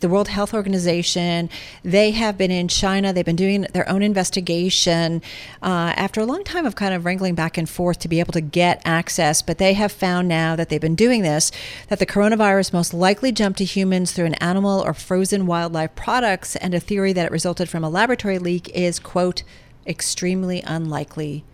the World Health Organization. They have been in China. They've been doing their own investigation uh, after a long time of kind of wrangling back and forth to be able to get access. But they have found now that they've been doing this that the coronavirus most likely jumped to humans through an animal or frozen wildlife products, and a theory that it resulted from a laboratory leak is, quote, extremely unlikely,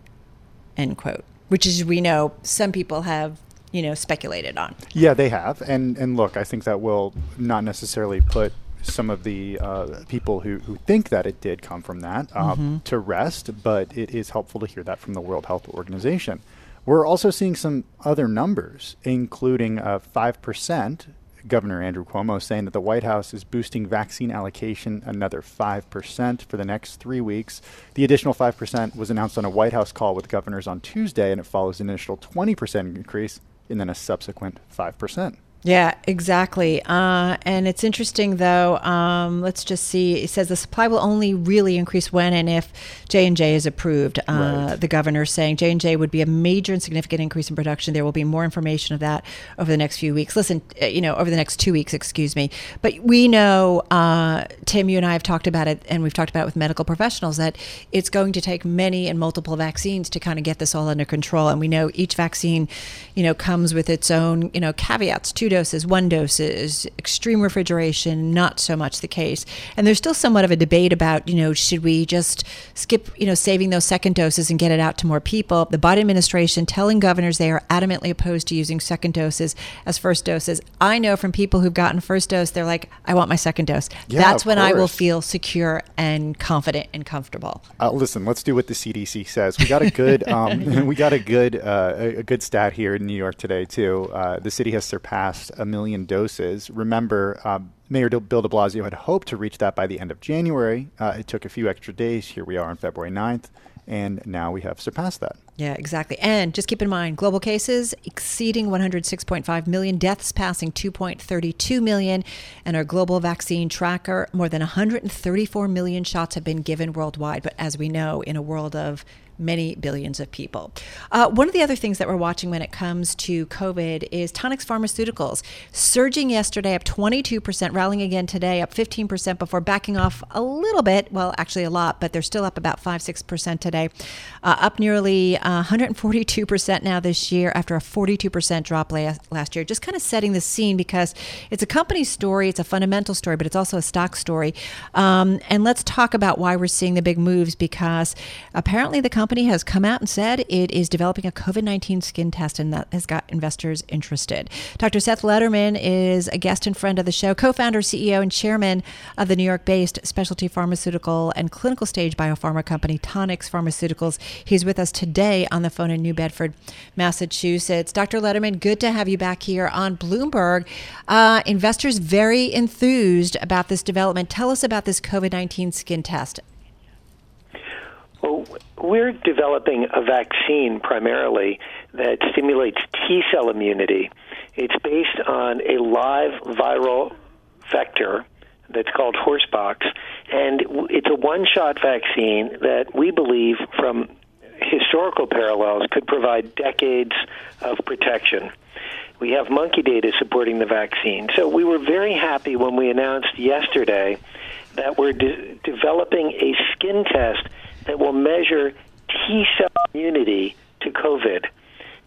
end quote. Which is, we know, some people have you know speculated on. Yeah, they have, and and look, I think that will not necessarily put some of the uh, people who, who think that it did come from that um, mm-hmm. to rest, but it is helpful to hear that from the World Health Organization. We're also seeing some other numbers, including uh, 5%. Governor Andrew Cuomo saying that the White House is boosting vaccine allocation another 5% for the next three weeks. The additional 5% was announced on a White House call with governors on Tuesday, and it follows an initial 20% increase and then a subsequent 5%. Yeah, exactly. Uh, and it's interesting, though. Um, let's just see. It says the supply will only really increase when and if J and J is approved. Uh, right. The governor saying J and J would be a major and significant increase in production. There will be more information of that over the next few weeks. Listen, uh, you know, over the next two weeks, excuse me. But we know, uh, Tim, you and I have talked about it, and we've talked about it with medical professionals that it's going to take many and multiple vaccines to kind of get this all under control. And we know each vaccine, you know, comes with its own, you know, caveats. Two doses, one doses, extreme refrigeration, not so much the case. And there's still somewhat of a debate about, you know, should we just skip, you know, saving those second doses and get it out to more people? The Biden administration telling governors they are adamantly opposed to using second doses as first doses. I know from people who've gotten first dose, they're like, I want my second dose. Yeah, That's when course. I will feel secure and confident and comfortable. Uh, listen, let's do what the CDC says. We got a good, um, we got a good, uh, a good stat here in New York today too. Uh, the city has surpassed a million doses. Remember, um, Mayor Bill de Blasio had hoped to reach that by the end of January. Uh, it took a few extra days. Here we are on February 9th, and now we have surpassed that. Yeah, exactly. And just keep in mind global cases exceeding 106.5 million, deaths passing 2.32 million, and our global vaccine tracker, more than 134 million shots have been given worldwide. But as we know, in a world of many billions of people. Uh, one of the other things that we're watching when it comes to COVID is Tonix Pharmaceuticals surging yesterday up 22%, rallying again today up 15% before backing off a little bit. Well, actually a lot, but they're still up about 5 6% today, uh, up nearly uh, 142% now this year after a 42% drop last, last year. Just kind of setting the scene because it's a company story, it's a fundamental story, but it's also a stock story. Um, and let's talk about why we're seeing the big moves because apparently the company company has come out and said it is developing a COVID 19 skin test, and that has got investors interested. Dr. Seth Lederman is a guest and friend of the show, co founder, CEO, and chairman of the New York based specialty pharmaceutical and clinical stage biopharma company, Tonix Pharmaceuticals. He's with us today on the phone in New Bedford, Massachusetts. Dr. Lederman, good to have you back here on Bloomberg. Uh, investors very enthused about this development. Tell us about this COVID 19 skin test. Well, we're developing a vaccine primarily that stimulates T cell immunity. It's based on a live viral vector that's called horsepox, and it's a one shot vaccine that we believe, from historical parallels, could provide decades of protection. We have monkey data supporting the vaccine. So we were very happy when we announced yesterday that we're de- developing a skin test that will measure T cell immunity to COVID.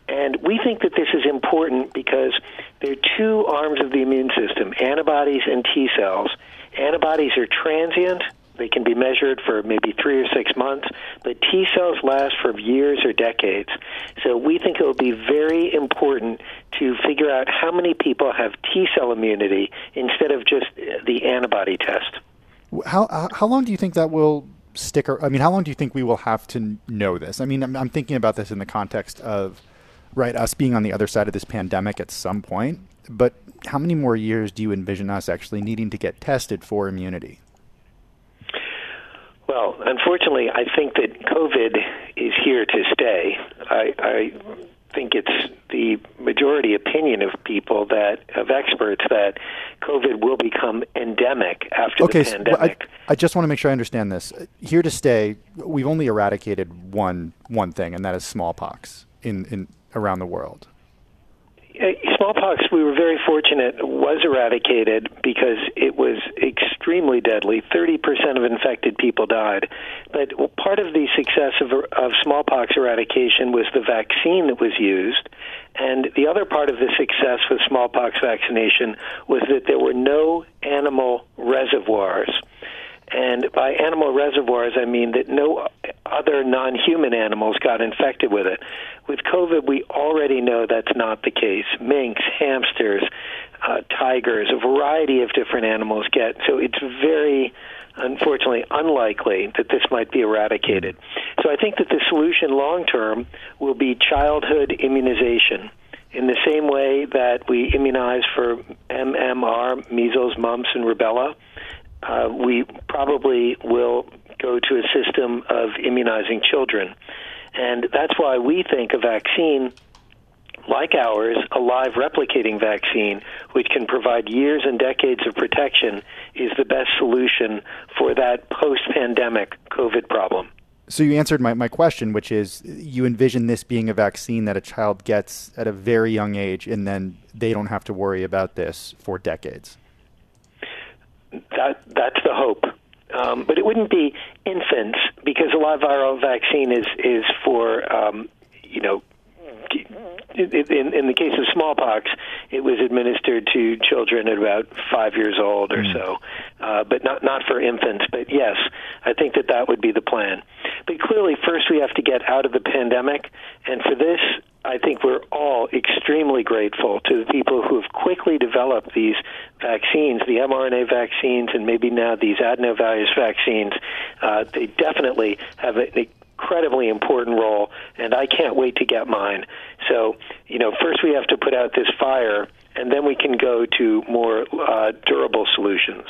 And we think that this is important because there are two arms of the immune system antibodies and T cells. Antibodies are transient, they can be measured for maybe three or six months, but T cells last for years or decades. So we think it will be very important to figure out how many people have T cell immunity instead of just the antibody test. How, uh, how long do you think that will sticker? I mean, how long do you think we will have to know this? I mean, I'm, I'm thinking about this in the context of right us being on the other side of this pandemic at some point. but how many more years do you envision us actually needing to get tested for immunity? Well, unfortunately, I think that COVID is here to stay. I, I think it's the majority opinion of people that of experts that COVID will become endemic after okay, the pandemic. So I, I, just want to make sure I understand this. Here to stay, we've only eradicated one one thing, and that is smallpox in, in around the world. Uh, smallpox, we were very fortunate, was eradicated because it was extremely deadly. 30% of infected people died. But part of the success of, of smallpox eradication was the vaccine that was used. And the other part of the success with smallpox vaccination was that there were no animal reservoirs. And by animal reservoirs, I mean that no other non human animals got infected with it. With COVID, we already know that's not the case. Minks, hamsters, uh, tigers, a variety of different animals get. So it's very, unfortunately, unlikely that this might be eradicated. So I think that the solution long term will be childhood immunization in the same way that we immunize for MMR, measles, mumps, and rubella uh, we probably will go to a system of immunizing children. And that's why we think a vaccine like ours, a live replicating vaccine, which can provide years and decades of protection, is the best solution for that post pandemic COVID problem. So you answered my, my question, which is you envision this being a vaccine that a child gets at a very young age, and then they don't have to worry about this for decades that that's the hope. Um, but it wouldn't be infants because a live viral vaccine is is for um, you know in, in the case of smallpox, it was administered to children at about five years old or mm. so, uh, but not not for infants. But yes, I think that that would be the plan. But clearly, first we have to get out of the pandemic, and for this, I think we're all extremely grateful to the people who have quickly developed these vaccines, the mRNA vaccines, and maybe now these adenovirus vaccines. Uh, they definitely have an incredibly important role, and I can't wait to get mine. So, you know, first we have to put out this fire, and then we can go to more uh, durable solutions.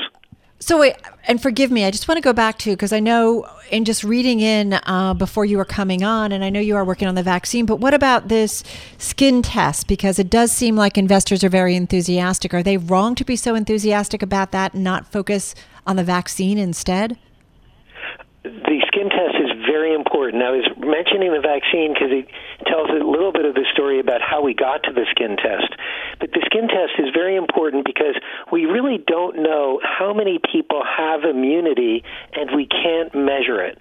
So wait, and forgive me, I just want to go back to because I know in just reading in uh, before you were coming on, and I know you are working on the vaccine, but what about this skin test? Because it does seem like investors are very enthusiastic. Are they wrong to be so enthusiastic about that and not focus on the vaccine instead? The skin test is very important. I was mentioning the vaccine because it tells a little bit of the story about how we got to the skin test. But the skin test is very important because we really don't know how many people have immunity and we can't measure it.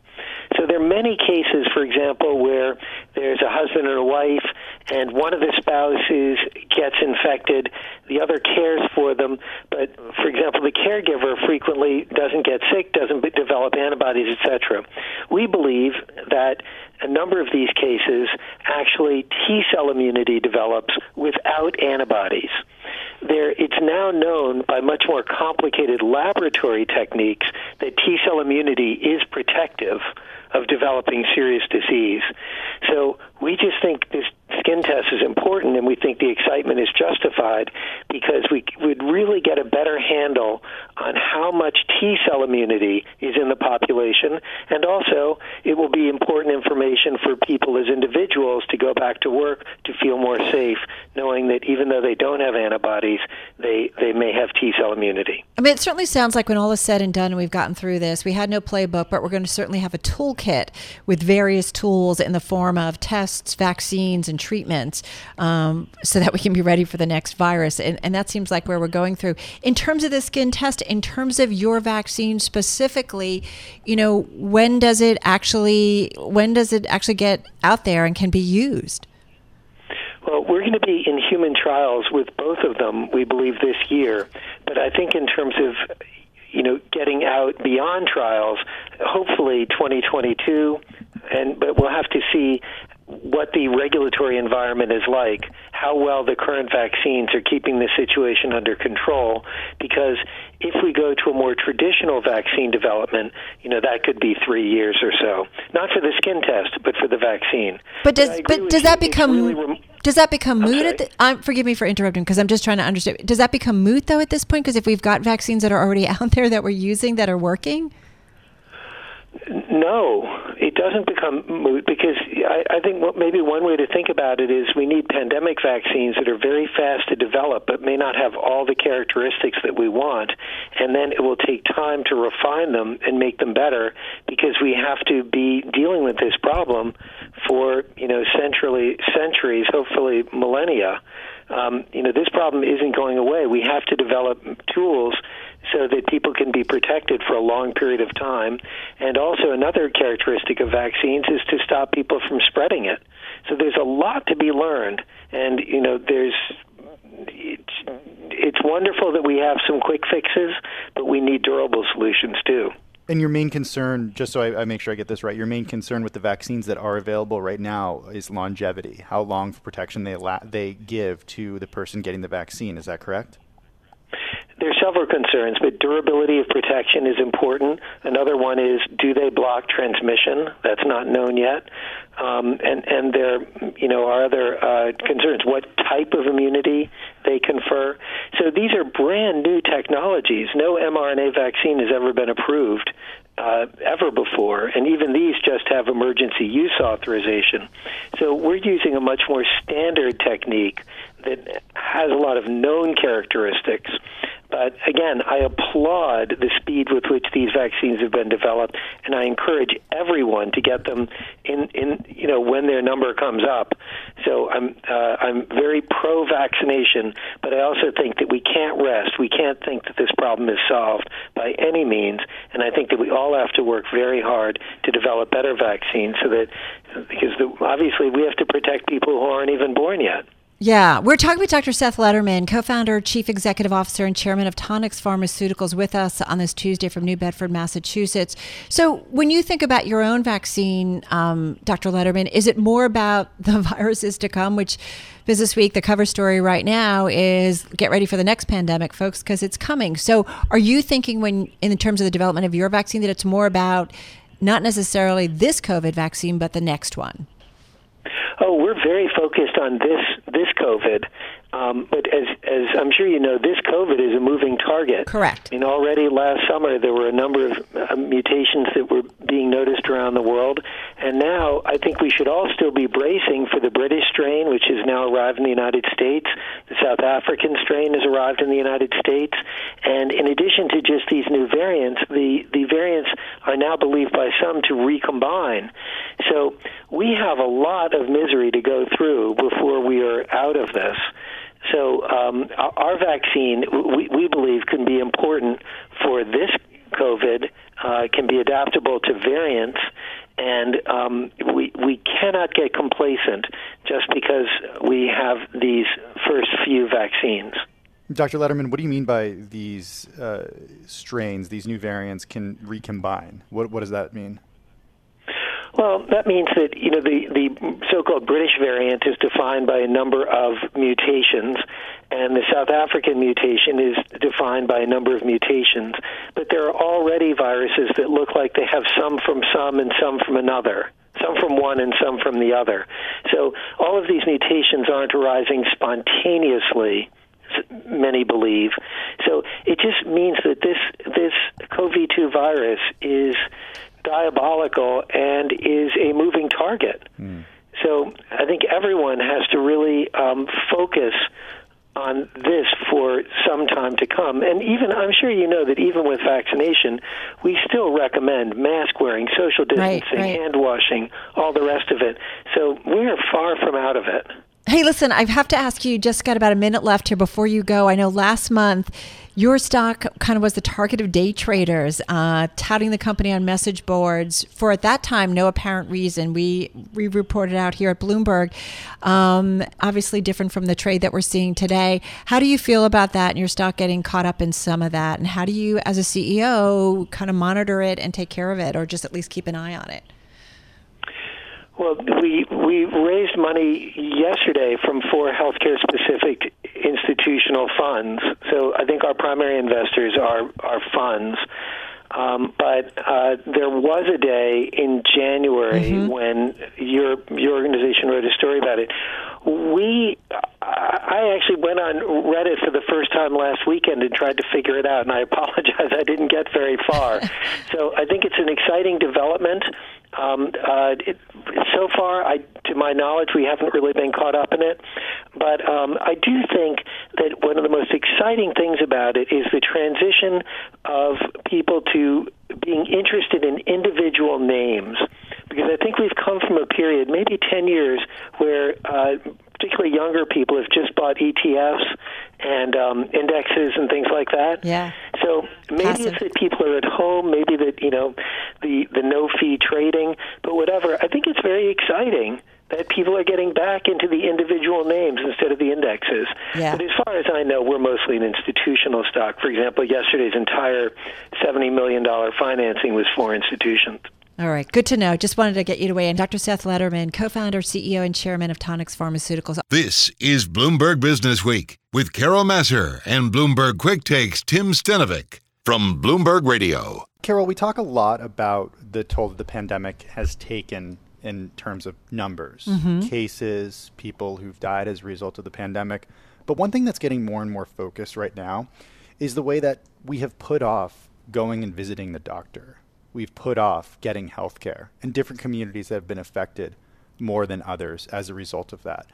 So there are many cases, for example, where there's a husband and a wife, and one of the spouses gets infected, the other cares for them, but for example, the caregiver frequently doesn't get sick, doesn't develop antibodies, etc. We believe that a number of these cases actually T cell immunity develops without antibodies. There, it's now known by much more complicated laboratory techniques that T cell immunity is protective of developing serious disease. So we just think this skin test is important, and we think the excitement is justified because we would really get a better handle on how much T cell immunity is in the population, and also it will be important information for people as individuals to go back to work to feel more safe, knowing that even though they don't have antibodies, they, they may have T cell immunity. I mean, it certainly sounds like when all is said and done and we've gotten through this, we had no playbook, but we're going to certainly have a toolkit with various tools in the form of tests, vaccines, and treatments um, so that we can be ready for the next virus. And, and that seems like where we're going through. In terms of the skin test, in terms of your vaccine specifically, you know, when does it actually when does it actually get out there and can be used? Well, we're going to be in human trials with both of them, we believe, this year. But I think in terms of you know getting out beyond trials, hopefully 2022, and but we'll have to see what the regulatory environment is like, how well the current vaccines are keeping the situation under control. Because if we go to a more traditional vaccine development, you know that could be three years or so. Not for the skin test, but for the vaccine. But does but, but does that become really rem- Does that become moot? At the, um, forgive me for interrupting because I'm just trying to understand. Does that become moot though at this point? Because if we've got vaccines that are already out there that we're using that are working. No, it doesn't become moot because I, I think what maybe one way to think about it is we need pandemic vaccines that are very fast to develop but may not have all the characteristics that we want, and then it will take time to refine them and make them better because we have to be dealing with this problem for you know century, centuries, hopefully millennia. Um, you know, this problem isn't going away. We have to develop tools so that people can be protected for a long period of time. And also, another characteristic of vaccines is to stop people from spreading it. So there's a lot to be learned, and you know, there's it's, it's wonderful that we have some quick fixes, but we need durable solutions too. And your main concern, just so I, I, make sure I get this right, your main concern with the vaccines that are available right now is longevity. How long protection they la- they give to the person getting the vaccine. Is that correct? Several concerns, but durability of protection is important. Another one is do they block transmission? That's not known yet. Um, and and there, you know, are other uh, concerns. What type of immunity they confer? So these are brand new technologies. No mRNA vaccine has ever been approved uh, ever before, and even these just have emergency use authorization. So we're using a much more standard technique that has a lot of known characteristics but again, I applaud the speed with which these vaccines have been developed, and I encourage everyone to get them in, in you know, when their number comes up. So I'm uh, I'm very pro vaccination, but I also think that we can't rest. We can't think that this problem is solved by any means, and I think that we all have to work very hard to develop better vaccines so that because the, obviously we have to protect people who aren't even born yet. Yeah, we're talking with Dr. Seth Lederman, co founder, chief executive officer, and chairman of Tonix Pharmaceuticals, with us on this Tuesday from New Bedford, Massachusetts. So, when you think about your own vaccine, um, Dr. Lederman, is it more about the viruses to come, which Business Week, the cover story right now is get ready for the next pandemic, folks, because it's coming. So, are you thinking, when in terms of the development of your vaccine, that it's more about not necessarily this COVID vaccine, but the next one? Oh, we're very focused on this this COVID. Um, but as, as I'm sure you know, this COVID is a moving target. Correct. And already last summer there were a number of uh, mutations that were being noticed around the world, and now I think we should all still be bracing for the British strain, which has now arrived in the United States. The South African strain has arrived in the United States, and in addition to just these new variants, the the variants are now believed by some to recombine. So we have a lot of misery to go through before we are out of this. So um, our vaccine, we, we believe, can be important for this COVID. Uh, can be adaptable to variants, and um, we we cannot get complacent just because we have these first few vaccines. Dr. Lederman, what do you mean by these uh, strains, these new variants can recombine? What what does that mean? Well, that means that you know the the so-called British variant is defined by a number of mutations, and the South African mutation is defined by a number of mutations. But there are already viruses that look like they have some from some and some from another some from one and some from the other. So all of these mutations aren't arising spontaneously many believe. So it just means that this this CoV2 virus is diabolical and is a moving target. Mm. So I think everyone has to really um, focus on this for some time to come. And even, I'm sure you know that even with vaccination, we still recommend mask wearing, social distancing, right, right. hand washing, all the rest of it. So we are far from out of it. Hey, listen, I have to ask you, just got about a minute left here before you go. I know last month your stock kind of was the target of day traders, uh, touting the company on message boards for at that time no apparent reason. We, we reported out here at Bloomberg, um, obviously different from the trade that we're seeing today. How do you feel about that and your stock getting caught up in some of that? And how do you, as a CEO, kind of monitor it and take care of it or just at least keep an eye on it? Well, we we raised money yesterday from four healthcare specific institutional funds. So I think our primary investors are are funds. Um, but uh, there was a day in January mm-hmm. when your your organization wrote a story about it. We, I actually went on Reddit for the first time last weekend and tried to figure it out, and I apologize, I didn't get very far. so I think it's an exciting development. Um, uh, it, so far, I, to my knowledge, we haven't really been caught up in it. But um, I do think that one of the most exciting things about it is the transition of people to being interested in individual names. Because I think we've come from a period, maybe 10 years, where uh, particularly younger people have just bought ETFs and um, indexes and things like that. Yeah. So maybe Passive. it's that people are at home, maybe that you know the the no fee trading, but whatever. I think it's very exciting that people are getting back into the individual names instead of the indexes. Yeah. But as far as I know, we're mostly an institutional stock. For example, yesterday's entire $70 million financing was for institutions. All right, good to know. Just wanted to get you to weigh in. Dr. Seth Lederman, co founder, CEO, and chairman of Tonix Pharmaceuticals. This is Bloomberg Business Week with Carol Massar and Bloomberg Quick Takes Tim Stenovec from Bloomberg Radio. Carol, we talk a lot about the toll that the pandemic has taken in terms of numbers, mm-hmm. cases, people who've died as a result of the pandemic. But one thing that's getting more and more focus right now is the way that we have put off going and visiting the doctor we've put off getting health care, and different communities that have been affected more than others as a result of that.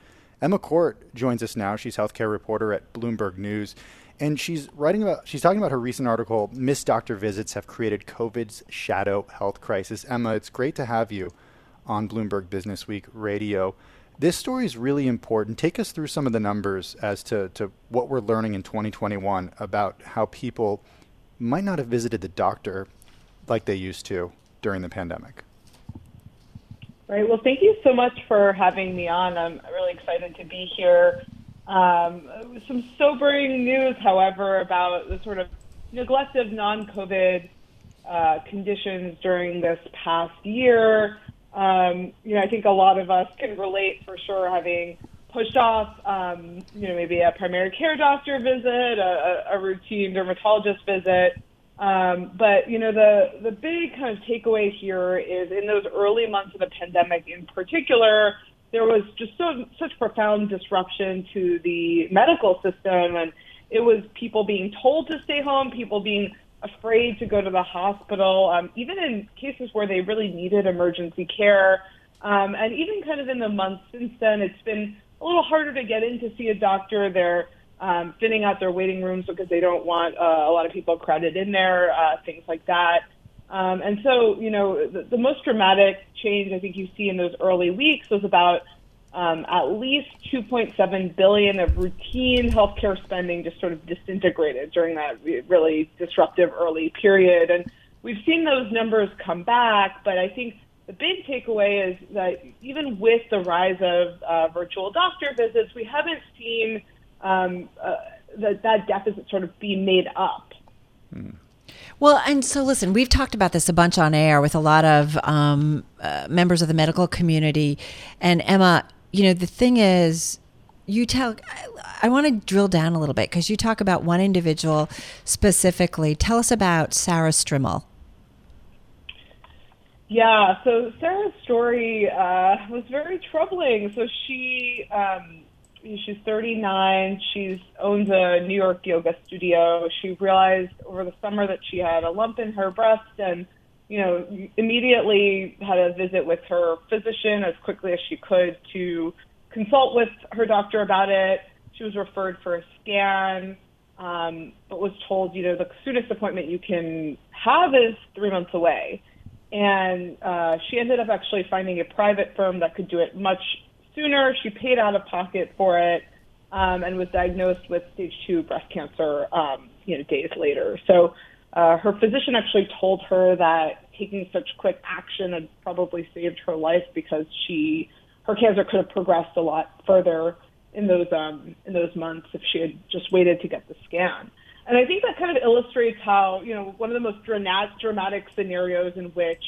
Emma Court joins us now. She's healthcare reporter at Bloomberg News, and she's writing about. She's talking about her recent article. Missed doctor visits have created COVID's shadow health crisis. Emma, it's great to have you on Bloomberg Business Week Radio. This story is really important. Take us through some of the numbers as to, to what we're learning in 2021 about how people might not have visited the doctor like they used to during the pandemic. Right. Well, thank you so much for having me on. I'm really excited to be here. Um, some sobering news, however, about the sort of neglect of non-COVID uh, conditions during this past year. Um, you know, I think a lot of us can relate for sure, having pushed off, um, you know, maybe a primary care doctor visit, a, a routine dermatologist visit, um, but you know the the big kind of takeaway here is in those early months of the pandemic, in particular, there was just so such profound disruption to the medical system, and it was people being told to stay home, people being afraid to go to the hospital, um, even in cases where they really needed emergency care, um, and even kind of in the months since then, it's been a little harder to get in to see a doctor. There um, thinning out their waiting rooms because they don't want uh, a lot of people crowded in there, uh, things like that. Um, and so, you know, the, the most dramatic change I think you see in those early weeks was about um, at least 2.7 billion of routine healthcare spending just sort of disintegrated during that really disruptive early period. And we've seen those numbers come back, but I think the big takeaway is that even with the rise of uh, virtual doctor visits, we haven't seen um, uh, that that deficit sort of be made up. Mm. Well, and so listen, we've talked about this a bunch on air with a lot of um, uh, members of the medical community. And Emma, you know, the thing is, you tell, I, I want to drill down a little bit because you talk about one individual specifically. Tell us about Sarah Strimmel. Yeah, so Sarah's story uh, was very troubling. So she um, she's 39. She owns a New York yoga studio. She realized over the summer that she had a lump in her breast and you know immediately had a visit with her physician as quickly as she could to consult with her doctor about it. She was referred for a scan, um, but was told you know the soonest appointment you can have is three months away. And uh, she ended up actually finding a private firm that could do it much sooner. She paid out of pocket for it um, and was diagnosed with stage two breast cancer, um, you know, days later. So uh, her physician actually told her that taking such quick action had probably saved her life because she her cancer could have progressed a lot further in those um, in those months if she had just waited to get the scan. And I think that kind of illustrates how you know one of the most dramatic, scenarios in which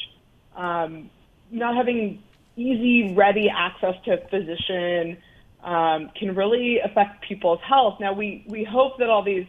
um, not having easy, ready access to a physician um, can really affect people's health. Now, we, we hope that all these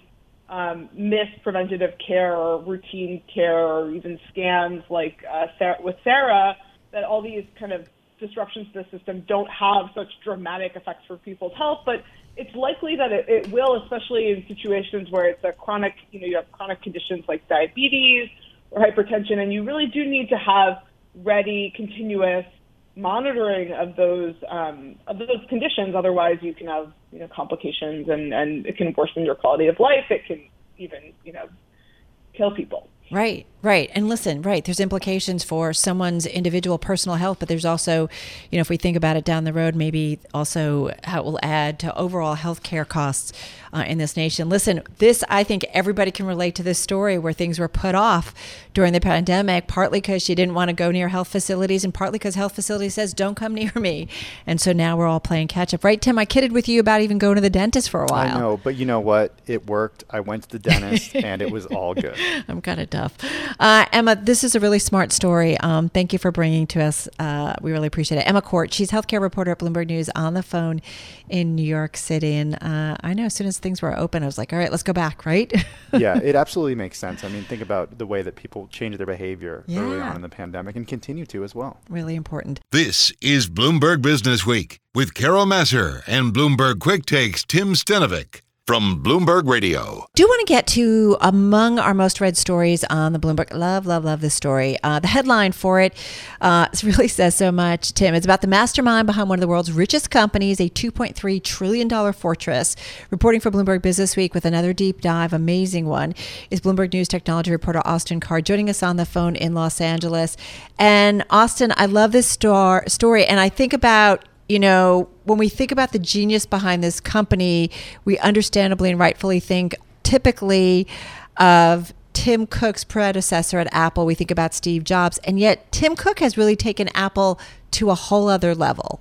um, miss preventative care or routine care or even scans like uh, Sarah, with Sarah, that all these kind of disruptions to the system don't have such dramatic effects for people's health, but it's likely that it, it will, especially in situations where it's a chronic, you know, you have chronic conditions like diabetes or hypertension, and you really do need to have ready, continuous monitoring of those um, of those conditions. Otherwise, you can have you know complications, and and it can worsen your quality of life. It can even you know kill people. Right, right. And listen, right, there's implications for someone's individual personal health, but there's also, you know, if we think about it down the road, maybe also how it will add to overall healthcare costs uh, in this nation. Listen, this, I think everybody can relate to this story where things were put off during the pandemic, partly because you didn't want to go near health facilities and partly because health facility says, don't come near me. And so now we're all playing catch up. Right, Tim? I kidded with you about even going to the dentist for a while. I know, but you know what? It worked. I went to the dentist and it was all good. I'm kind of tough. Uh, Emma, this is a really smart story. Um, thank you for bringing to us. Uh, we really appreciate it. Emma Court, she's healthcare reporter at Bloomberg News on the phone in New York City. And uh, I know as soon as things were open, I was like, all right, let's go back, right? yeah, it absolutely makes sense. I mean, think about the way that people change their behavior Yeah. early on in the pandemic and continue to as well. really important. This is Bloomberg Business Week with Carol Massar and Bloomberg Quick Takes Tim Stenovec from Bloomberg Radio. Do want to get to among our most read stories on the Bloomberg. Love, love, love this story. Uh, the headline for it, uh, really says so much, Tim. It's about the mastermind behind one of the world's richest companies, a $2.3 trillion fortress. Reporting for Bloomberg Business Week with another deep dive, amazing one, is Bloomberg News technology reporter Austin Carr joining us on the phone in Los Angeles. And Austin, I love this star- story, and I think about you know, when we think about the genius behind this company, we understandably and rightfully think typically of Tim Cook's predecessor at Apple. We think about Steve Jobs. And yet, Tim Cook has really taken Apple to a whole other level.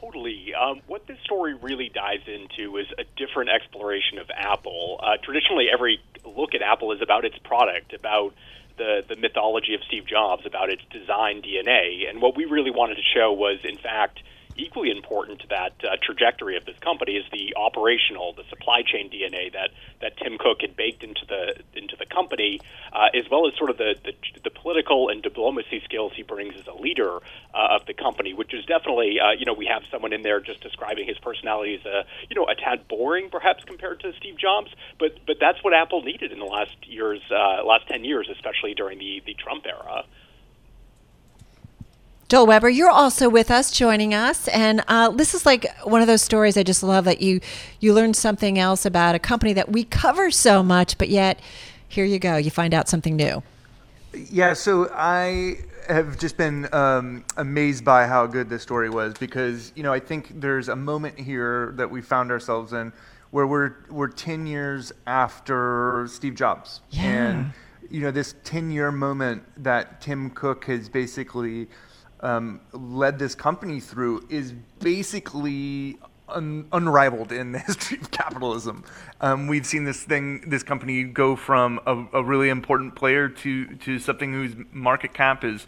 Totally. Um, what this story really dives into is a different exploration of Apple. Uh, traditionally, every look at Apple is about its product, about the, the mythology of Steve Jobs, about its design DNA. And what we really wanted to show was, in fact, equally important to that uh, trajectory of this company is the operational, the supply chain DNA that, that Tim Cook had baked into the into the company, uh, as well as sort of the, the the political and diplomacy skills he brings as a leader uh, of the company, which is definitely uh, you know we have someone in there just describing his personality as a you know a tad boring perhaps compared to Steve Jobs, but but that's what Apple needed in the last years uh, last ten years, especially during the the Trump era. Joel Weber, you're also with us, joining us, and uh, this is like one of those stories I just love that you you learn something else about a company that we cover so much, but yet here you go, you find out something new. Yeah, so I have just been um, amazed by how good this story was because you know I think there's a moment here that we found ourselves in where we're we're 10 years after Steve Jobs Yeah. and you know this 10 year moment that Tim Cook has basically um, led this company through is basically un- unrivaled in the history of capitalism. Um, we've seen this thing, this company go from a, a really important player to to something whose market cap is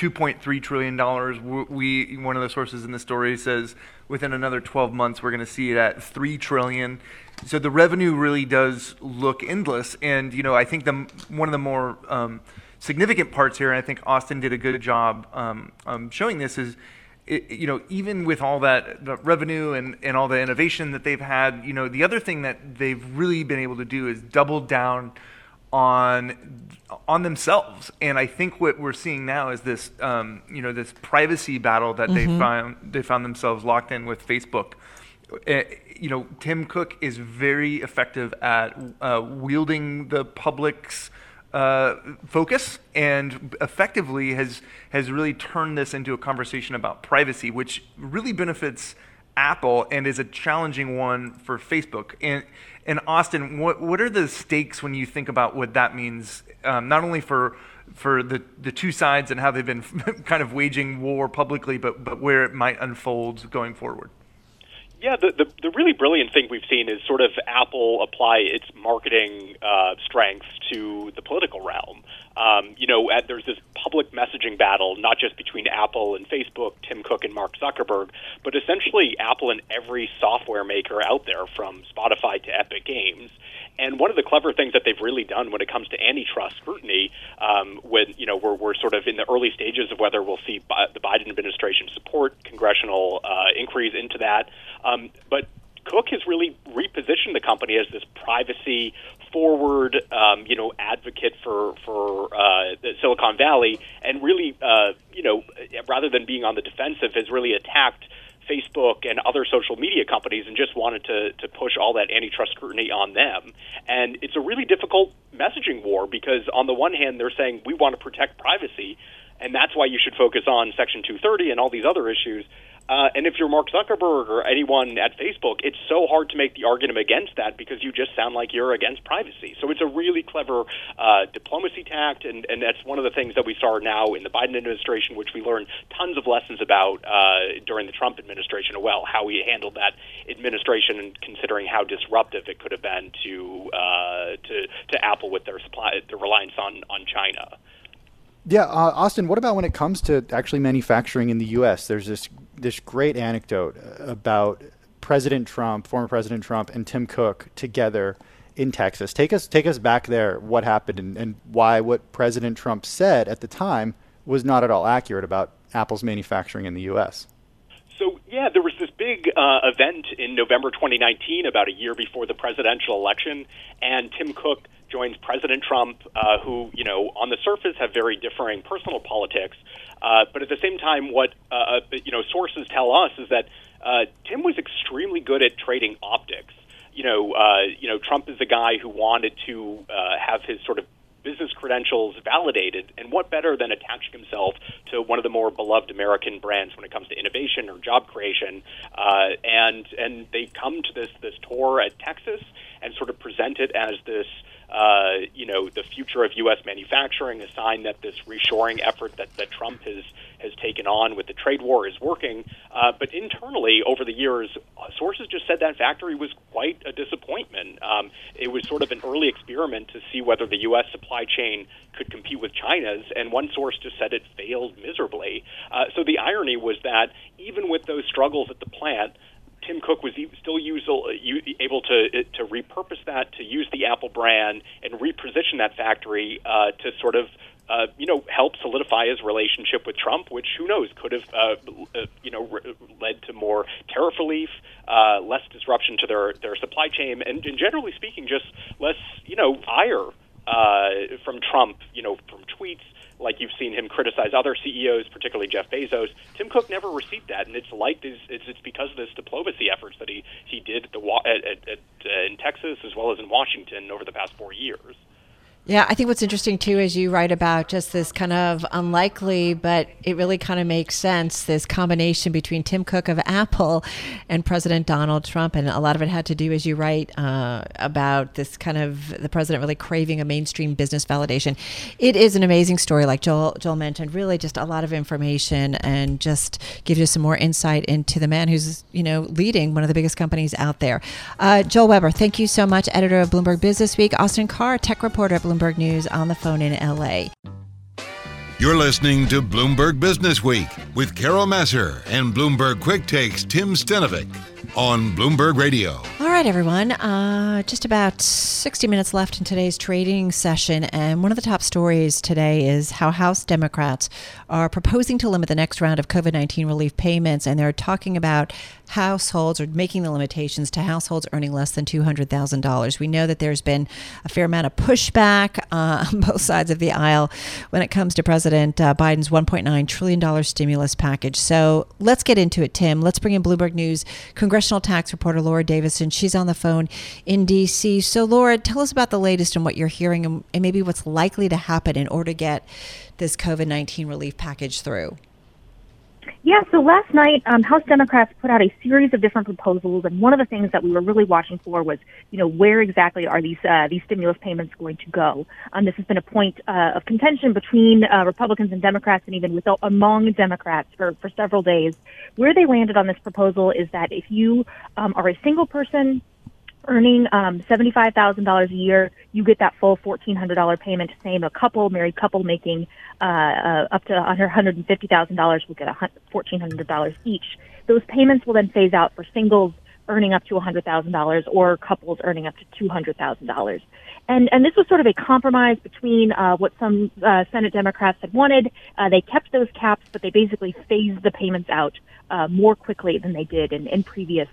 2.3 trillion dollars. We one of the sources in the story says within another 12 months we're going to see it at 3 trillion. So the revenue really does look endless, and you know I think the one of the more um, significant parts here, and I think Austin did a good job um, um, showing this, is it, you know even with all that revenue and, and all the innovation that they've had, you know the other thing that they've really been able to do is double down on on themselves. And I think what we're seeing now is this um, you know this privacy battle that they found they found themselves locked in with Facebook. Uh, you know, Tim Cook is very effective at uh, wielding the public's uh, focus and effectively has has really turned this into a conversation about privacy, which really benefits Apple and is a challenging one for Facebook. And and Austin, what what are the stakes when you think about what that means, um, not only for for the, the two sides and how they've been kind of waging war publicly, but but where it might unfold going forward? Yeah, the, the the really brilliant thing we've seen is sort of Apple apply its marketing uh, strengths to the political realm. Um, you know, at, there's this public messaging battle, not just between Apple and Facebook, Tim Cook and Mark Zuckerberg, but essentially Apple and every software maker out there, from Spotify to Epic Games. And one of the clever things that they've really done when it comes to antitrust scrutiny, um, when you know we're, we're sort of in the early stages of whether we'll see Bi- the Biden administration support congressional uh, inquiries into that, um, but Cook has really repositioned the company as this privacy forward, um, you know, advocate for for uh, Silicon Valley, and really, uh, you know, rather than being on the defensive, has really attacked Facebook and other social media companies and just wanted to, to push all that antitrust scrutiny on them. And it's a really difficult messaging war because, on the one hand, they're saying we want to protect privacy, and that's why you should focus on Section 230 and all these other issues. Uh, and if you're Mark Zuckerberg or anyone at Facebook, it's so hard to make the argument against that because you just sound like you're against privacy. So it's a really clever uh, diplomacy tact, and, and that's one of the things that we saw now in the Biden administration, which we learned tons of lessons about uh, during the Trump administration as well, how he handled that administration and considering how disruptive it could have been to uh, to to Apple with their supply, their reliance on on China. Yeah, uh, Austin. What about when it comes to actually manufacturing in the U.S.? There's this this great anecdote about President Trump, former President Trump, and Tim Cook together in Texas. Take us take us back there. What happened and, and why what President Trump said at the time was not at all accurate about Apple's manufacturing in the U.S. So yeah, there this big uh, event in November 2019, about a year before the presidential election, and Tim Cook joins President Trump, uh, who, you know, on the surface have very differing personal politics. Uh, but at the same time, what, uh, uh, you know, sources tell us is that uh, Tim was extremely good at trading optics. You know, uh, you know, Trump is a guy who wanted to uh, have his sort of business credentials validated, and what better than attaching himself to one of the more beloved American brands when it comes to innovation or job creation? Uh, and and they come to this this tour at Texas and sort of present it as this uh, you know, the future of U.S. manufacturing, a sign that this reshoring effort that, that Trump has has taken on with the trade war is working. Uh, but internally, over the years, sources just said that factory was quite a disappointment. Um, it was sort of an early experiment to see whether the U.S. supply chain could compete with China's, and one source just said it failed miserably. Uh, so the irony was that even with those struggles at the plant, Tim Cook was still usal, able to to repurpose that to use the Apple brand and reposition that factory uh, to sort of uh, you know help solidify his relationship with Trump, which who knows could have uh, uh you know re- led to more tariff relief, uh, less disruption to their their supply chain, and, and generally speaking, just less you know ire uh, from Trump, you know from tweets like you've seen him criticize other CEOs, particularly Jeff Bezos. Tim Cook never received that, and it's like this, it's, it's because of this diplomacy efforts that he he did at the at, at, at, uh, in Texas as well as in Washington over the past four years. Yeah, I think what's interesting too is you write about just this kind of unlikely, but it really kind of makes sense this combination between Tim Cook of Apple and President Donald Trump. And a lot of it had to do, as you write, uh, about this kind of the president really craving a mainstream business validation. It is an amazing story, like Joel, Joel mentioned, really just a lot of information and just gives you some more insight into the man who's, you know, leading one of the biggest companies out there. Uh, Joel Weber, thank you so much, editor of Bloomberg Business Week. Austin Carr, tech reporter at Bloomberg. Bloomberg News on the phone in LA. You're listening to Bloomberg Business Week with Carol Massar and Bloomberg Quick Takes Tim Stenovec on Bloomberg Radio. All right, everyone. Uh, just about 60 minutes left in today's trading session. And one of the top stories today is how House Democrats are proposing to limit the next round of COVID 19 relief payments. And they're talking about households or making the limitations to households earning less than $200,000. We know that there's been a fair amount of pushback uh, on both sides of the aisle when it comes to President uh, Biden's $1.9 trillion stimulus package. So let's get into it, Tim. Let's bring in Bloomberg News congressional tax reporter Laura Davison. She's on the phone in D.C. So, Laura, tell us about the latest and what you're hearing and, and maybe what's likely to happen in order to get this COVID 19 relief package through. Yeah, so last night, um, House Democrats put out a series of different proposals, and one of the things that we were really watching for was, you know, where exactly are these uh, these stimulus payments going to go? Um, this has been a point uh, of contention between uh, Republicans and Democrats, and even with among Democrats for for several days. Where they landed on this proposal is that if you um, are a single person earning um, $75,000 a year, you get that full $1,400 payment. Same, a couple, married couple making uh, uh, up to $150,000 will get $1,400 each. Those payments will then phase out for singles earning up to $100,000 or couples earning up to $200,000. And, and this was sort of a compromise between uh, what some uh, Senate Democrats had wanted. Uh, they kept those caps, but they basically phased the payments out uh, more quickly than they did in, in previous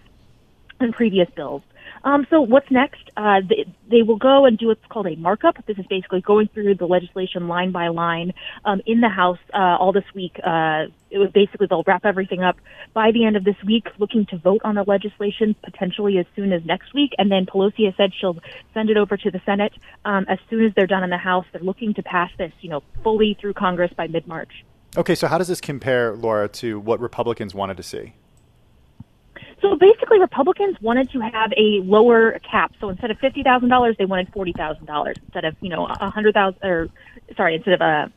in previous bills. Um, so what's next? Uh, they, they, will go and do what's called a markup. This is basically going through the legislation line by line um, in the House uh, all this week. Uh, it was basically they'll wrap everything up by the end of this week, looking to vote on the legislation potentially as soon as next week. And then Pelosi has said she'll send it over to the Senate um, as soon as they're done in the House. They're looking to pass this, you know, fully through Congress by mid March. Okay, so how does this compare, Laura, to what Republicans wanted to see? So basically, Republicans wanted to have a lower cap. So instead of fifty thousand dollars, they wanted forty thousand dollars instead of you know a hundred thousand or sorry instead of a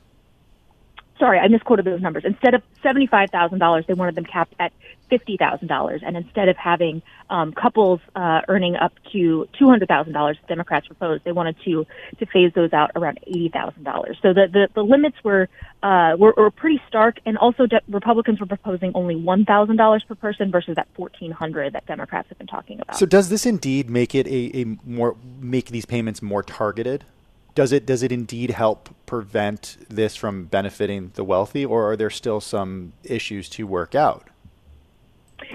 sorry, I misquoted those numbers. Instead of $75,000, they wanted them capped at $50,000. And instead of having um, couples uh, earning up to $200,000, Democrats proposed, they wanted to, to phase those out around $80,000. So the, the, the limits were, uh, were, were pretty stark. And also de- Republicans were proposing only $1,000 per person versus that 1400 that Democrats have been talking about. So does this indeed make it a, a more, make these payments more targeted? Does it does it indeed help prevent this from benefiting the wealthy, or are there still some issues to work out?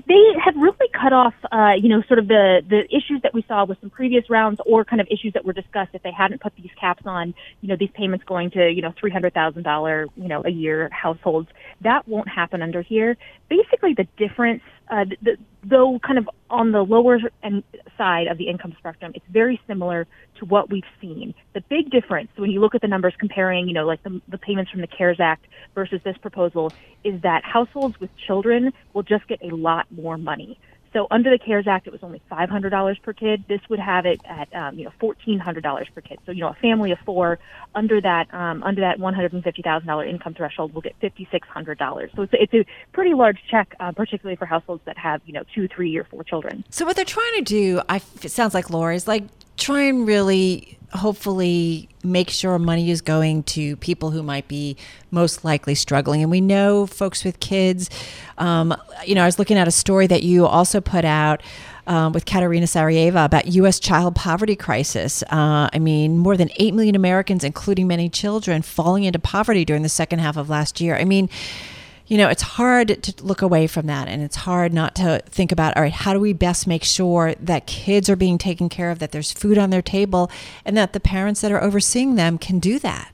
They have really cut off, uh, you know, sort of the the issues that we saw with some previous rounds, or kind of issues that were discussed. If they hadn't put these caps on, you know, these payments going to, you know, three hundred thousand dollar, you know, a year households, that won't happen under here. Basically, the difference uh, the, though kind of on the lower end side of the income spectrum, it's very similar to what we've seen. The big difference when you look at the numbers comparing, you know, like the, the payments from the CARES Act versus this proposal is that households with children will just get a lot more money. So under the CARES Act, it was only $500 per kid. This would have it at um, you know $1,400 per kid. So you know a family of four under that um, under that $150,000 income threshold will get $5,600. So it's a, it's a pretty large check, uh, particularly for households that have you know two, three, or four children. So what they're trying to do, I it sounds like Laura is like try and really hopefully make sure money is going to people who might be most likely struggling. And we know folks with kids. Um, you know, I was looking at a story that you also put out. Um, with Katerina Sarieva about U.S. child poverty crisis. Uh, I mean, more than 8 million Americans, including many children, falling into poverty during the second half of last year. I mean, you know, it's hard to look away from that and it's hard not to think about, all right, how do we best make sure that kids are being taken care of, that there's food on their table, and that the parents that are overseeing them can do that?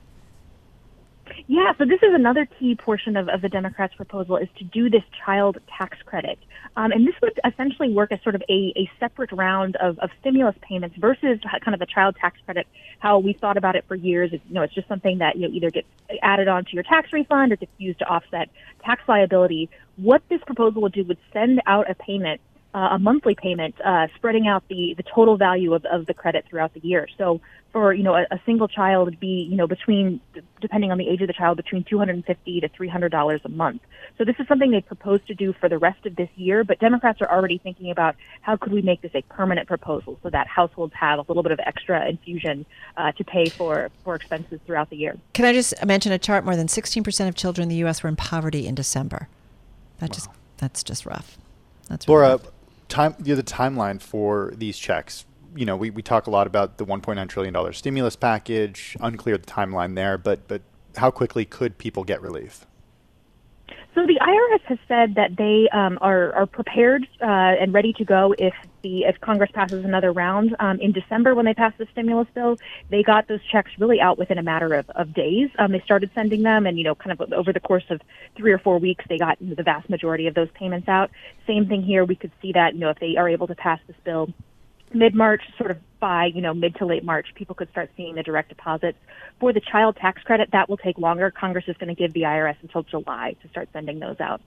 Yeah, so this is another key portion of, of the Democrats' proposal is to do this child tax credit. Um, and this would essentially work as sort of a, a separate round of, of stimulus payments versus kind of the child tax credit, how we thought about it for years. It's, you know, it's just something that you know, either gets added on to your tax refund or gets used to offset tax liability. What this proposal would do would send out a payment uh, a monthly payment, uh, spreading out the, the total value of, of the credit throughout the year. So for, you know, a, a single child would be, you know, between, depending on the age of the child, between 250 to $300 a month. So this is something they propose to do for the rest of this year, but Democrats are already thinking about how could we make this a permanent proposal so that households have a little bit of extra infusion uh, to pay for, for expenses throughout the year. Can I just mention a chart? More than 16% of children in the U.S. were in poverty in December. That wow. just, that's just rough. That's Laura, rough time you know, the timeline for these checks. You know, we, we talk a lot about the 1.9 trillion dollar stimulus package. Unclear the timeline there, but but how quickly could people get relief? So the IRS has said that they um, are, are prepared uh, and ready to go if the if Congress passes another round um, in December when they passed the stimulus bill. They got those checks really out within a matter of, of days. Um, they started sending them, and you know, kind of over the course of three or four weeks, they got the vast majority of those payments out. Same thing here. We could see that you know if they are able to pass this bill mid March, sort of by you know mid to late March, people could start seeing the direct deposits. For the child tax credit, that will take longer. Congress is going to give the IRS until July to start sending those out.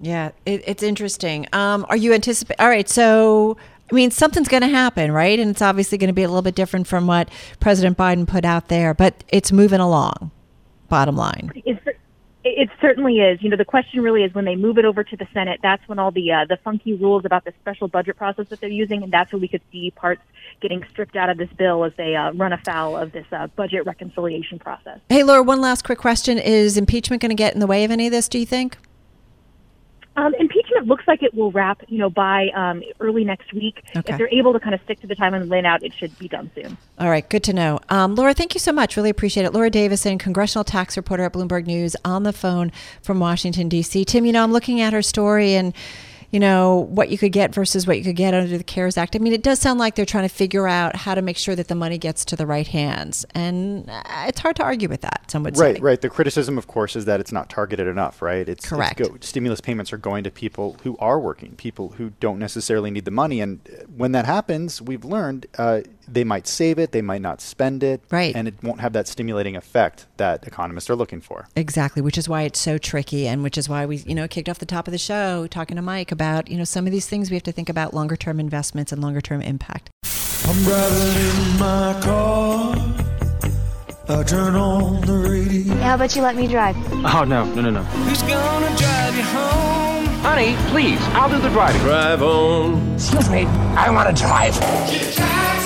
Yeah, it, it's interesting. Um, are you anticipating? All right, so I mean, something's going to happen, right? And it's obviously going to be a little bit different from what President Biden put out there, but it's moving along. Bottom line. It's, it certainly is. You know, the question really is when they move it over to the Senate, that's when all the uh, the funky rules about the special budget process that they're using, and that's when we could see parts getting stripped out of this bill as they uh, run afoul of this uh, budget reconciliation process. Hey, Laura, one last quick question: Is impeachment going to get in the way of any of this? Do you think? Um, impeachment looks like it will wrap, you know, by um, early next week. Okay. If they're able to kind of stick to the timeline laid out, it should be done soon. All right, good to know. Um, Laura, thank you so much. Really appreciate it. Laura Davison, congressional tax reporter at Bloomberg News, on the phone from Washington, D.C. Tim, you know, I'm looking at her story and you know, what you could get versus what you could get under the CARES Act. I mean, it does sound like they're trying to figure out how to make sure that the money gets to the right hands. And uh, it's hard to argue with that, some would Right, say. right. The criticism, of course, is that it's not targeted enough, right? It's, Correct. It's go, stimulus payments are going to people who are working, people who don't necessarily need the money. And uh, when that happens, we've learned uh, they might save it, they might not spend it. Right. And it won't have that stimulating effect that economists are looking for. Exactly, which is why it's so tricky, and which is why we, you know, kicked off the top of the show talking to Mike about, you know, some of these things we have to think about longer term investments and longer term impact. I'm driving in my car. I turn on the radio. How about you let me drive? Oh, no, no, no, no. Who's gonna drive you home? Honey, please, I'll do the driving. Drive on. Excuse me, I want to drive.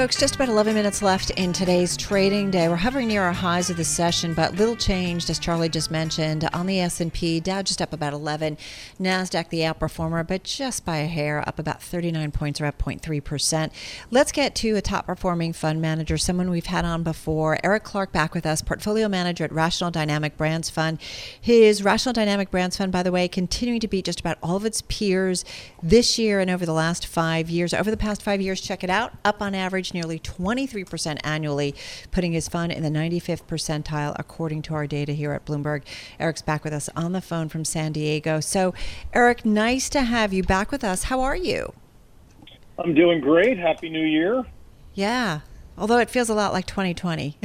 Folks, just about 11 minutes left in today's trading day. We're hovering near our highs of the session, but little changed, as Charlie just mentioned, on the S&P. Dow just up about 11. NASDAQ, the outperformer, but just by a hair, up about 39 points or up 0.3%. Let's get to a top-performing fund manager, someone we've had on before. Eric Clark back with us, portfolio manager at Rational Dynamic Brands Fund. His Rational Dynamic Brands Fund, by the way, continuing to beat just about all of its peers this year and over the last five years. Over the past five years, check it out, up on average nearly 23% annually, putting his fund in the 95th percentile, according to our data here at Bloomberg. Eric's back with us on the phone from San Diego. So, Eric, nice to have you back with us. How are you? I'm doing great. Happy New Year. Yeah, although it feels a lot like 2020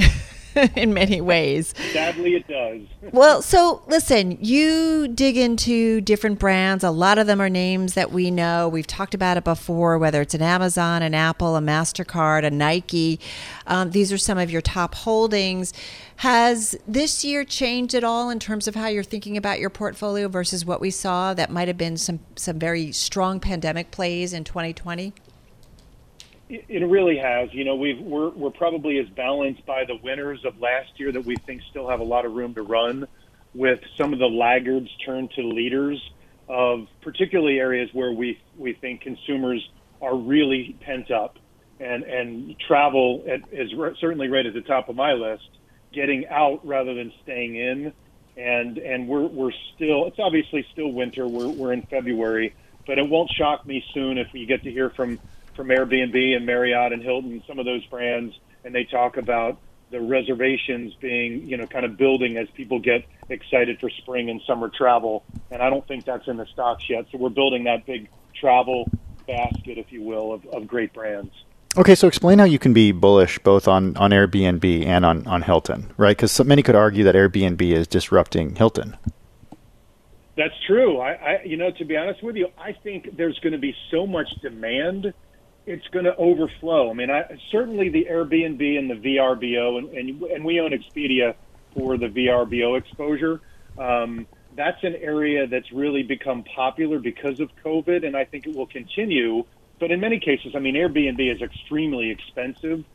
in many ways. Sadly, it does. Well, so listen, you dig into different brands. A lot of them are names that we know. We've talked about it before, whether it's an Amazon, an Apple, a MasterCard, a Nike. Um, these are some of your top holdings. Has this year changed at all in terms of how you're thinking about your portfolio versus what we saw that might have been some, some very strong pandemic plays in 2020? It really has. You know, we've we're we're probably as balanced by the winners of last year that we think still have a lot of room to run, with some of the laggards turned to leaders of particularly areas where we we think consumers are really pent up, and and travel at, is certainly right at the top of my list. Getting out rather than staying in, and and we're we're still. It's obviously still winter. We're we're in February, but it won't shock me soon if we get to hear from from Airbnb and Marriott and Hilton, some of those brands, and they talk about the reservations being, you know, kind of building as people get excited for spring and summer travel. And I don't think that's in the stocks yet. So we're building that big travel basket, if you will, of, of great brands. Okay, so explain how you can be bullish both on, on Airbnb and on, on Hilton, right? Because so many could argue that Airbnb is disrupting Hilton. That's true. I, I, you know, to be honest with you, I think there's going to be so much demand, it's going to overflow. I mean, I, certainly the Airbnb and the VRBO, and, and and we own Expedia for the VRBO exposure. Um, that's an area that's really become popular because of COVID, and I think it will continue. But in many cases, I mean, Airbnb is extremely expensive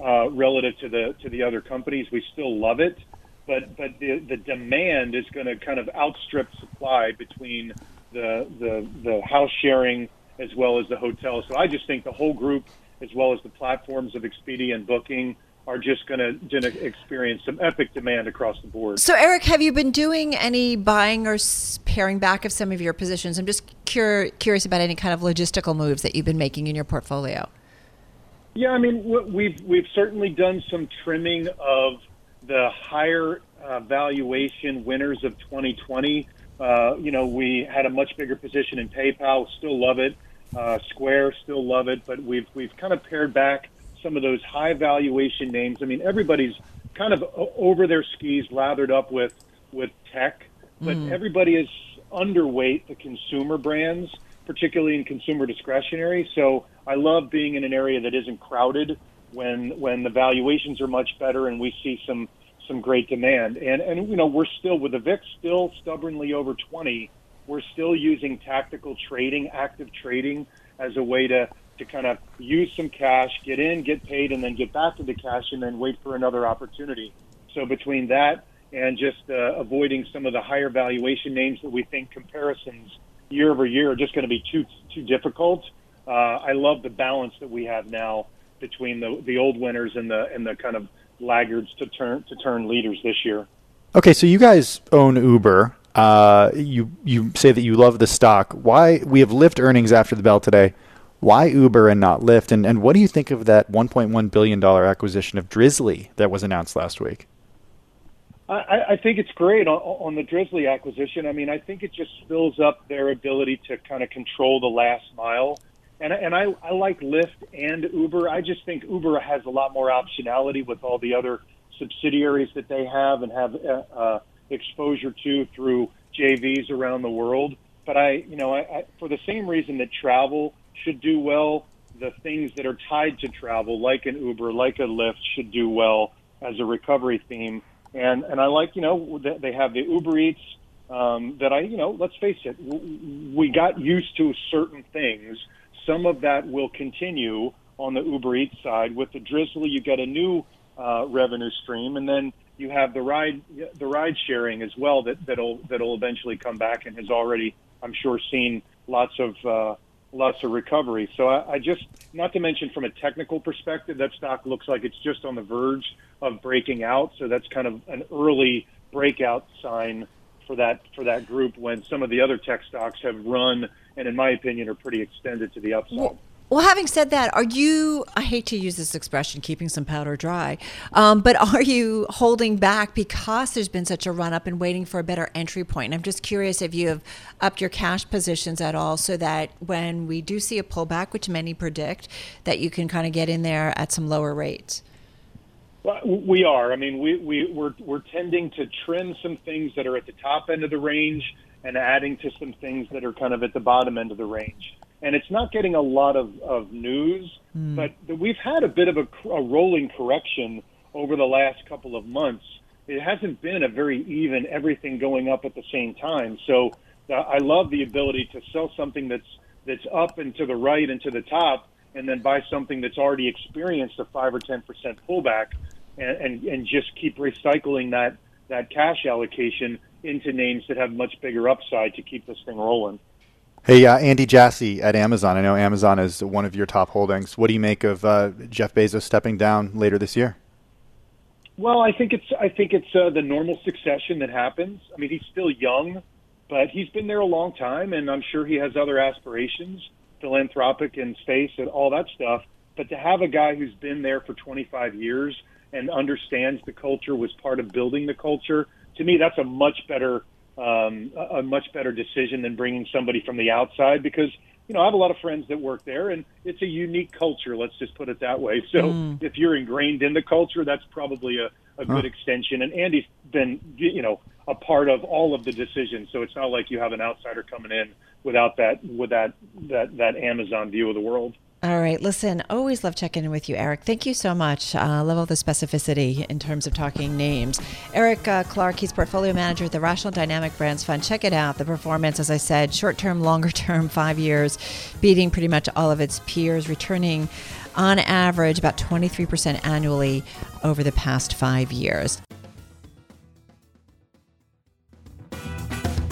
uh, relative to the to the other companies. We still love it, but but the the demand is going to kind of outstrip supply between the the the house sharing as well as the hotel. So I just think the whole group, as well as the platforms of Expedia and Booking, are just going to experience some epic demand across the board. So, Eric, have you been doing any buying or paring back of some of your positions? I'm just cur- curious about any kind of logistical moves that you've been making in your portfolio. Yeah, I mean, we've we've certainly done some trimming of the higher uh, valuation winners of 2020. Uh, you know, we had a much bigger position in PayPal, still love it. Uh, Square, still love it, but we've we've kind of pared back some of those high valuation names. I mean, everybody's kind of over their skis, lathered up with with tech, but Mm. everybody is underweight the consumer brands, particularly in consumer discretionary. So I love being in an area that isn't crowded when when the valuations are much better and we see some some great demand. And and you know we're still with the VIX still stubbornly over 20. We're still using tactical trading, active trading as a way to to kind of use some cash, get in, get paid, and then get back into cash, and then wait for another opportunity. So between that and just uh, avoiding some of the higher valuation names that we think comparisons year over year are just going to be too too difficult. Uh, I love the balance that we have now between the the old winners and the and the kind of laggards to turn to turn leaders this year. Okay, so you guys own Uber. Uh, you you say that you love the stock. Why we have Lyft earnings after the bell today? Why Uber and not Lyft? And and what do you think of that 1.1 billion dollar acquisition of Drizly that was announced last week? I, I think it's great on, on the Drizly acquisition. I mean, I think it just fills up their ability to kind of control the last mile. And, and I, I like Lyft and Uber. I just think Uber has a lot more optionality with all the other subsidiaries that they have and have uh, uh, exposure to through JVs around the world. But I, you know, I, I, for the same reason that travel should do well, the things that are tied to travel, like an Uber, like a Lyft, should do well as a recovery theme and and I like you know they have the Uber Eats um, that I you know let's face it we got used to certain things. Some of that will continue on the Uber Eats side. With the Drizly, you get a new uh, revenue stream, and then you have the ride the ride sharing as well that that'll that'll eventually come back and has already I'm sure seen lots of uh, lots of recovery. So I, I just, not to mention from a technical perspective, that stock looks like it's just on the verge of breaking out. So that's kind of an early breakout sign for that for that group when some of the other tech stocks have run and in my opinion are pretty extended to the upside. Well, well, having said that, are you, I hate to use this expression, keeping some powder dry, um, but are you holding back because there's been such a run up and waiting for a better entry point? I'm just curious if you have upped your cash positions at all so that when we do see a pullback, which many predict, that you can kind of get in there at some lower rates. Well, we are. I mean, we, we, we're, we're tending to trim some things that are at the top end of the range and adding to some things that are kind of at the bottom end of the range and it's not getting a lot of, of news, mm. but we've had a bit of a, a rolling correction over the last couple of months. It hasn't been a very even everything going up at the same time. So uh, I love the ability to sell something that's that's up and to the right and to the top, and then buy something that's already experienced a five or ten percent pullback, and, and and just keep recycling that that cash allocation into names that have much bigger upside to keep this thing rolling. Hey, uh, Andy Jassy at Amazon. I know Amazon is one of your top holdings. What do you make of uh, Jeff Bezos stepping down later this year? Well, I think it's I think it's uh, the normal succession that happens. I mean, he's still young, but he's been there a long time, and I'm sure he has other aspirations, philanthropic and space and all that stuff. But to have a guy who's been there for 25 years and understands the culture, was part of building the culture, to me, that's a much better um, a, a much better decision than bringing somebody from the outside because you know I have a lot of friends that work there and it's a unique culture. Let's just put it that way. So mm. if you're ingrained in the culture, that's probably a, a good extension. And Andy's been you know a part of all of the decisions, so it's not like you have an outsider coming in without that with that that that Amazon view of the world. All right. Listen, always love checking in with you, Eric. Thank you so much. Uh, love all the specificity in terms of talking names. Eric uh, Clark, he's portfolio manager at the Rational Dynamic Brands Fund. Check it out. The performance, as I said, short term, longer term, five years, beating pretty much all of its peers, returning on average about 23% annually over the past five years.